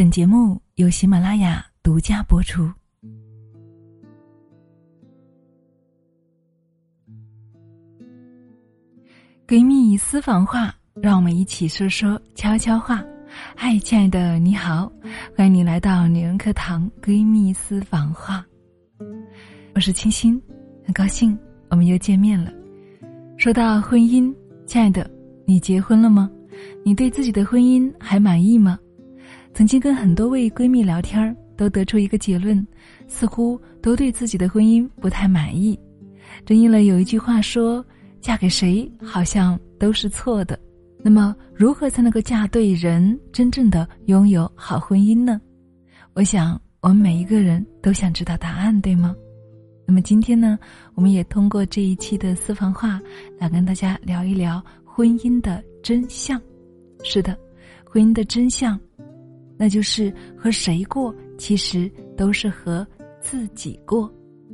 本节目由喜马拉雅独家播出。闺蜜私房话，让我们一起说说悄悄话。嗨，亲爱的，你好，欢迎你来到女人课堂闺蜜私房话。我是清新，很高兴我们又见面了。说到婚姻，亲爱的，你结婚了吗？你对自己的婚姻还满意吗？曾经跟很多位闺蜜聊天都得出一个结论，似乎都对自己的婚姻不太满意。正应了有一句话说。嫁给谁好像都是错的，那么如何才能够嫁对人，真正的拥有好婚姻呢？我想我们每一个人都想知道答案，对吗？那么今天呢，我们也通过这一期的私房话来跟大家聊一聊婚姻的真相。是的，婚姻的真相，那就是和谁过，其实都是和自己过。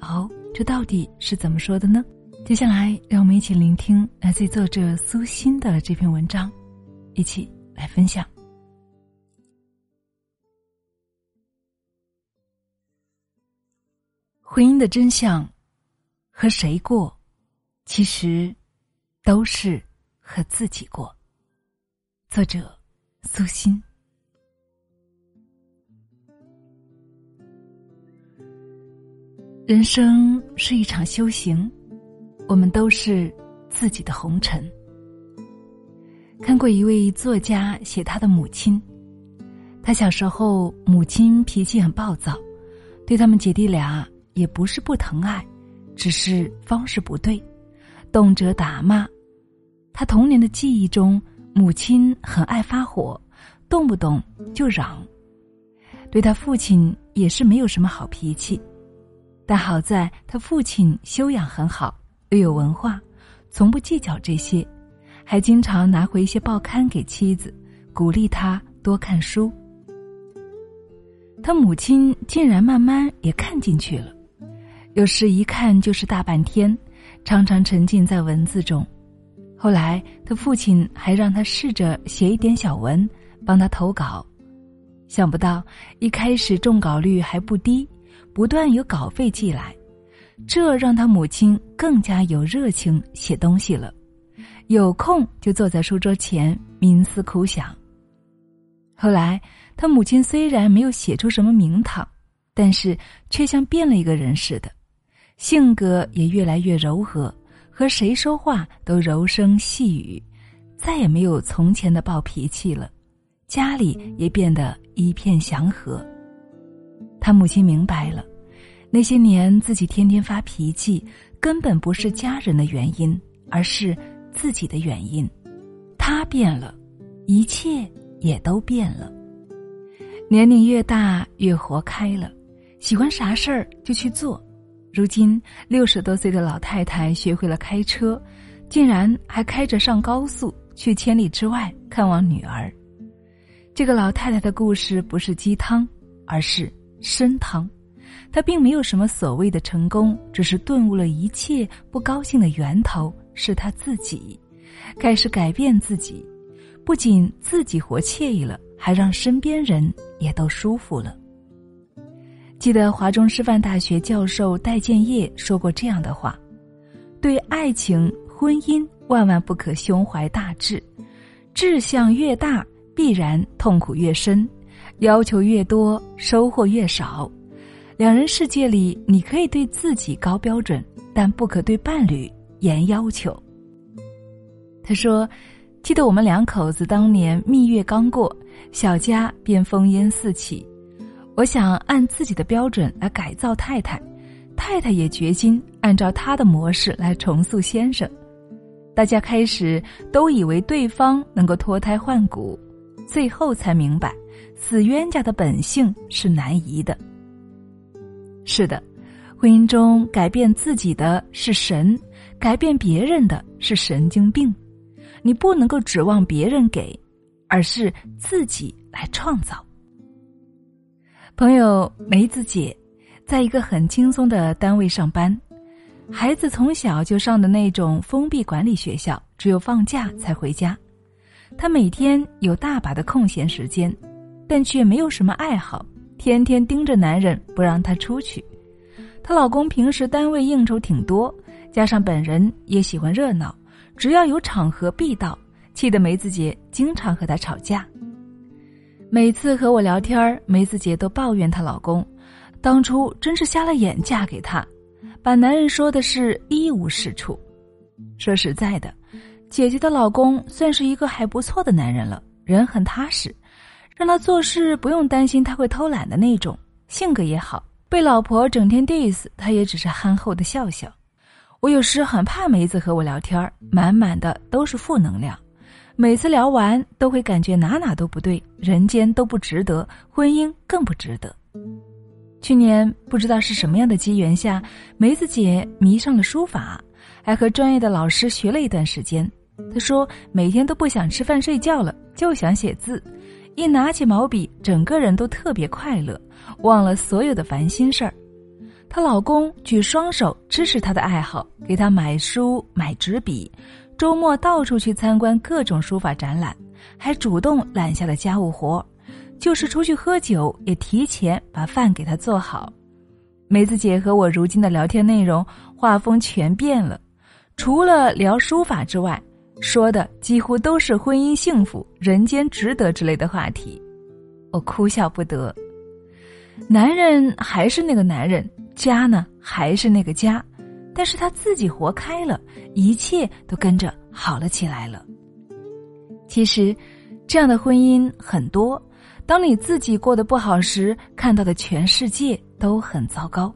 哦，这到底是怎么说的呢？接下来，让我们一起聆听来自作者苏欣的这篇文章，一起来分享。婚姻的真相，和谁过，其实都是和自己过。作者苏欣。人生是一场修行。我们都是自己的红尘。看过一位作家写他的母亲，他小时候母亲脾气很暴躁，对他们姐弟俩也不是不疼爱，只是方式不对，动辄打骂。他童年的记忆中，母亲很爱发火，动不动就嚷。对他父亲也是没有什么好脾气，但好在他父亲修养很好。又有文化，从不计较这些，还经常拿回一些报刊给妻子，鼓励他多看书。他母亲竟然慢慢也看进去了，有时一看就是大半天，常常沉浸在文字中。后来他父亲还让他试着写一点小文，帮他投稿。想不到一开始中稿率还不低，不断有稿费寄来。这让他母亲更加有热情写东西了，有空就坐在书桌前冥思苦想。后来，他母亲虽然没有写出什么名堂，但是却像变了一个人似的，性格也越来越柔和，和谁说话都柔声细语，再也没有从前的暴脾气了，家里也变得一片祥和。他母亲明白了。那些年，自己天天发脾气，根本不是家人的原因，而是自己的原因。他变了，一切也都变了。年龄越大，越活开了，喜欢啥事儿就去做。如今六十多岁的老太太学会了开车，竟然还开着上高速去千里之外看望女儿。这个老太太的故事不是鸡汤，而是深疼。他并没有什么所谓的成功，只是顿悟了一切不高兴的源头是他自己，开始改变自己，不仅自己活惬意了，还让身边人也都舒服了。记得华中师范大学教授戴建业说过这样的话：“对爱情、婚姻，万万不可胸怀大志，志向越大，必然痛苦越深，要求越多，收获越少。”两人世界里，你可以对自己高标准，但不可对伴侣严要求。他说：“记得我们两口子当年蜜月刚过，小家便烽烟四起。我想按自己的标准来改造太太，太太也决心按照她的模式来重塑先生。大家开始都以为对方能够脱胎换骨，最后才明白，死冤家的本性是难移的。”是的，婚姻中改变自己的是神，改变别人的是神经病。你不能够指望别人给，而是自己来创造。朋友梅子姐，在一个很轻松的单位上班，孩子从小就上的那种封闭管理学校，只有放假才回家。她每天有大把的空闲时间，但却没有什么爱好，天天盯着男人不让他出去。她老公平时单位应酬挺多，加上本人也喜欢热闹，只要有场合必到，气得梅子姐经常和他吵架。每次和我聊天，梅子姐都抱怨她老公，当初真是瞎了眼嫁给他，把男人说的是一无是处。说实在的，姐姐的老公算是一个还不错的男人了，人很踏实，让他做事不用担心他会偷懒的那种，性格也好。被老婆整天 diss，他也只是憨厚的笑笑。我有时很怕梅子和我聊天，满满的都是负能量。每次聊完都会感觉哪哪都不对，人间都不值得，婚姻更不值得。去年不知道是什么样的机缘下，梅子姐迷上了书法，还和专业的老师学了一段时间。她说每天都不想吃饭睡觉了，就想写字，一拿起毛笔，整个人都特别快乐，忘了所有的烦心事儿。她老公举双手支持她的爱好，给她买书买纸笔。周末到处去参观各种书法展览，还主动揽下了家务活，就是出去喝酒也提前把饭给她做好。梅子姐和我如今的聊天内容画风全变了，除了聊书法之外，说的几乎都是婚姻幸福、人间值得之类的话题。我哭笑不得。男人还是那个男人，家呢还是那个家。但是他自己活开了，一切都跟着好了起来了。其实，这样的婚姻很多。当你自己过得不好时，看到的全世界都很糟糕。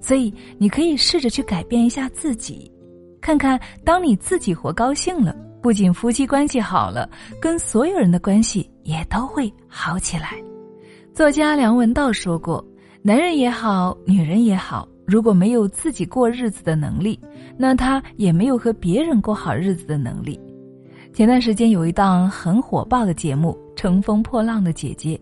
所以，你可以试着去改变一下自己，看看当你自己活高兴了，不仅夫妻关系好了，跟所有人的关系也都会好起来。作家梁文道说过：“男人也好，女人也好。”如果没有自己过日子的能力，那他也没有和别人过好日子的能力。前段时间有一档很火爆的节目《乘风破浪的姐姐》，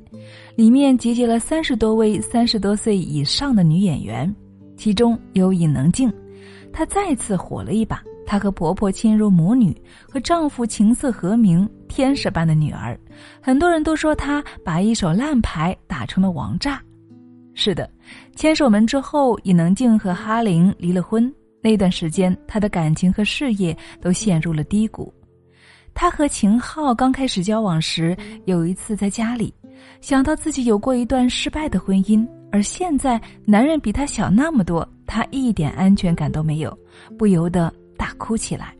里面集结了三十多位三十多岁以上的女演员，其中有尹能静，她再次火了一把。她和婆婆亲如母女，和丈夫琴瑟和鸣，天使般的女儿。很多人都说她把一手烂牌打成了王炸。是的，牵手门之后，尹能静和哈林离了婚。那段时间，她的感情和事业都陷入了低谷。她和秦昊刚开始交往时，有一次在家里，想到自己有过一段失败的婚姻，而现在男人比她小那么多，他一点安全感都没有，不由得大哭起来。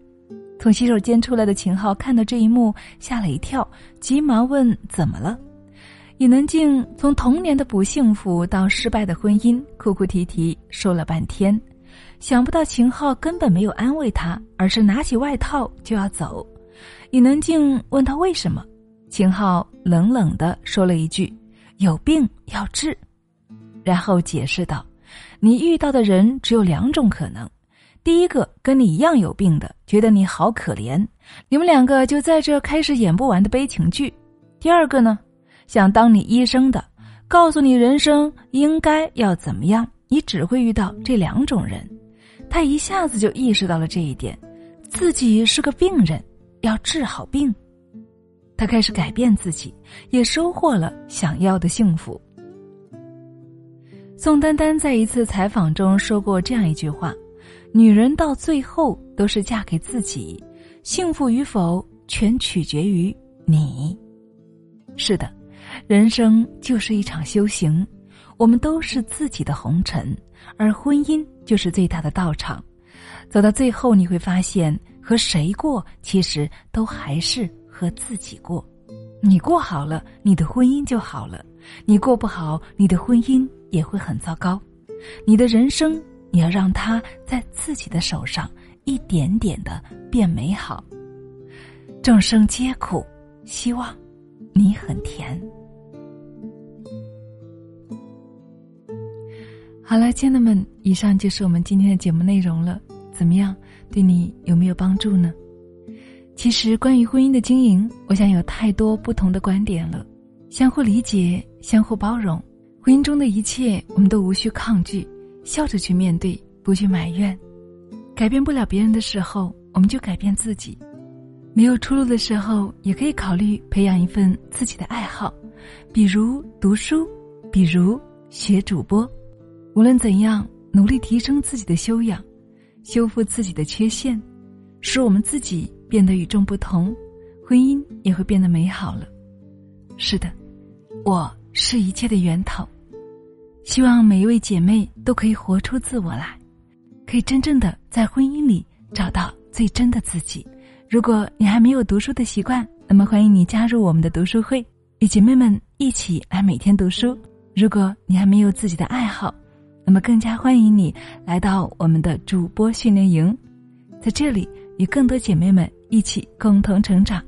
从洗手间出来的秦昊看到这一幕，吓了一跳，急忙问：“怎么了？”尹能静从童年的不幸福到失败的婚姻，哭哭啼啼说了半天，想不到秦昊根本没有安慰她，而是拿起外套就要走。尹能静问他为什么，秦昊冷冷的说了一句：“有病要治。”然后解释道：“你遇到的人只有两种可能，第一个跟你一样有病的，觉得你好可怜，你们两个就在这开始演不完的悲情剧；第二个呢？”想当你医生的，告诉你人生应该要怎么样，你只会遇到这两种人。他一下子就意识到了这一点，自己是个病人，要治好病。他开始改变自己，也收获了想要的幸福。宋丹丹在一次采访中说过这样一句话：“女人到最后都是嫁给自己，幸福与否全取决于你。”是的。人生就是一场修行，我们都是自己的红尘，而婚姻就是最大的道场。走到最后，你会发现，和谁过，其实都还是和自己过。你过好了，你的婚姻就好了；你过不好，你的婚姻也会很糟糕。你的人生，你要让它在自己的手上，一点点的变美好。众生皆苦，希望你很甜。好了，亲爱的们，以上就是我们今天的节目内容了。怎么样，对你有没有帮助呢？其实，关于婚姻的经营，我想有太多不同的观点了。相互理解，相互包容，婚姻中的一切，我们都无需抗拒，笑着去面对，不去埋怨。改变不了别人的时候，我们就改变自己。没有出路的时候，也可以考虑培养一份自己的爱好，比如读书，比如学主播。无论怎样，努力提升自己的修养，修复自己的缺陷，使我们自己变得与众不同，婚姻也会变得美好了。是的，我是一切的源头。希望每一位姐妹都可以活出自我来，可以真正的在婚姻里找到最真的自己。如果你还没有读书的习惯，那么欢迎你加入我们的读书会，与姐妹们一起来每天读书。如果你还没有自己的爱好，那么更加欢迎你来到我们的主播训练营，在这里与更多姐妹们一起共同成长，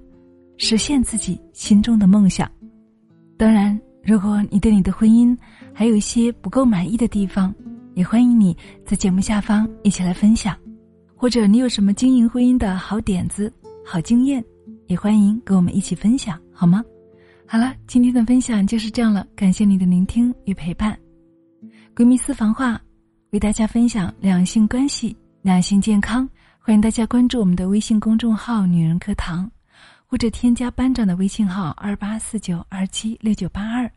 实现自己心中的梦想。当然。如果你对你的婚姻还有一些不够满意的地方，也欢迎你在节目下方一起来分享，或者你有什么经营婚姻的好点子、好经验，也欢迎跟我们一起分享，好吗？好了，今天的分享就是这样了，感谢你的聆听与陪伴。闺蜜私房话，为大家分享两性关系、两性健康，欢迎大家关注我们的微信公众号“女人课堂”。或者添加班长的微信号二八四九二七六九八二，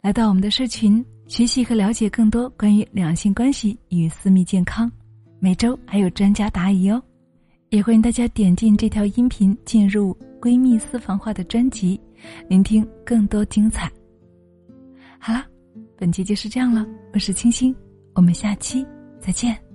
来到我们的社群学习和了解更多关于两性关系与私密健康。每周还有专家答疑哦，也欢迎大家点进这条音频进入闺蜜私房话的专辑，聆听更多精彩。好了，本期就是这样了，我是清新，我们下期再见。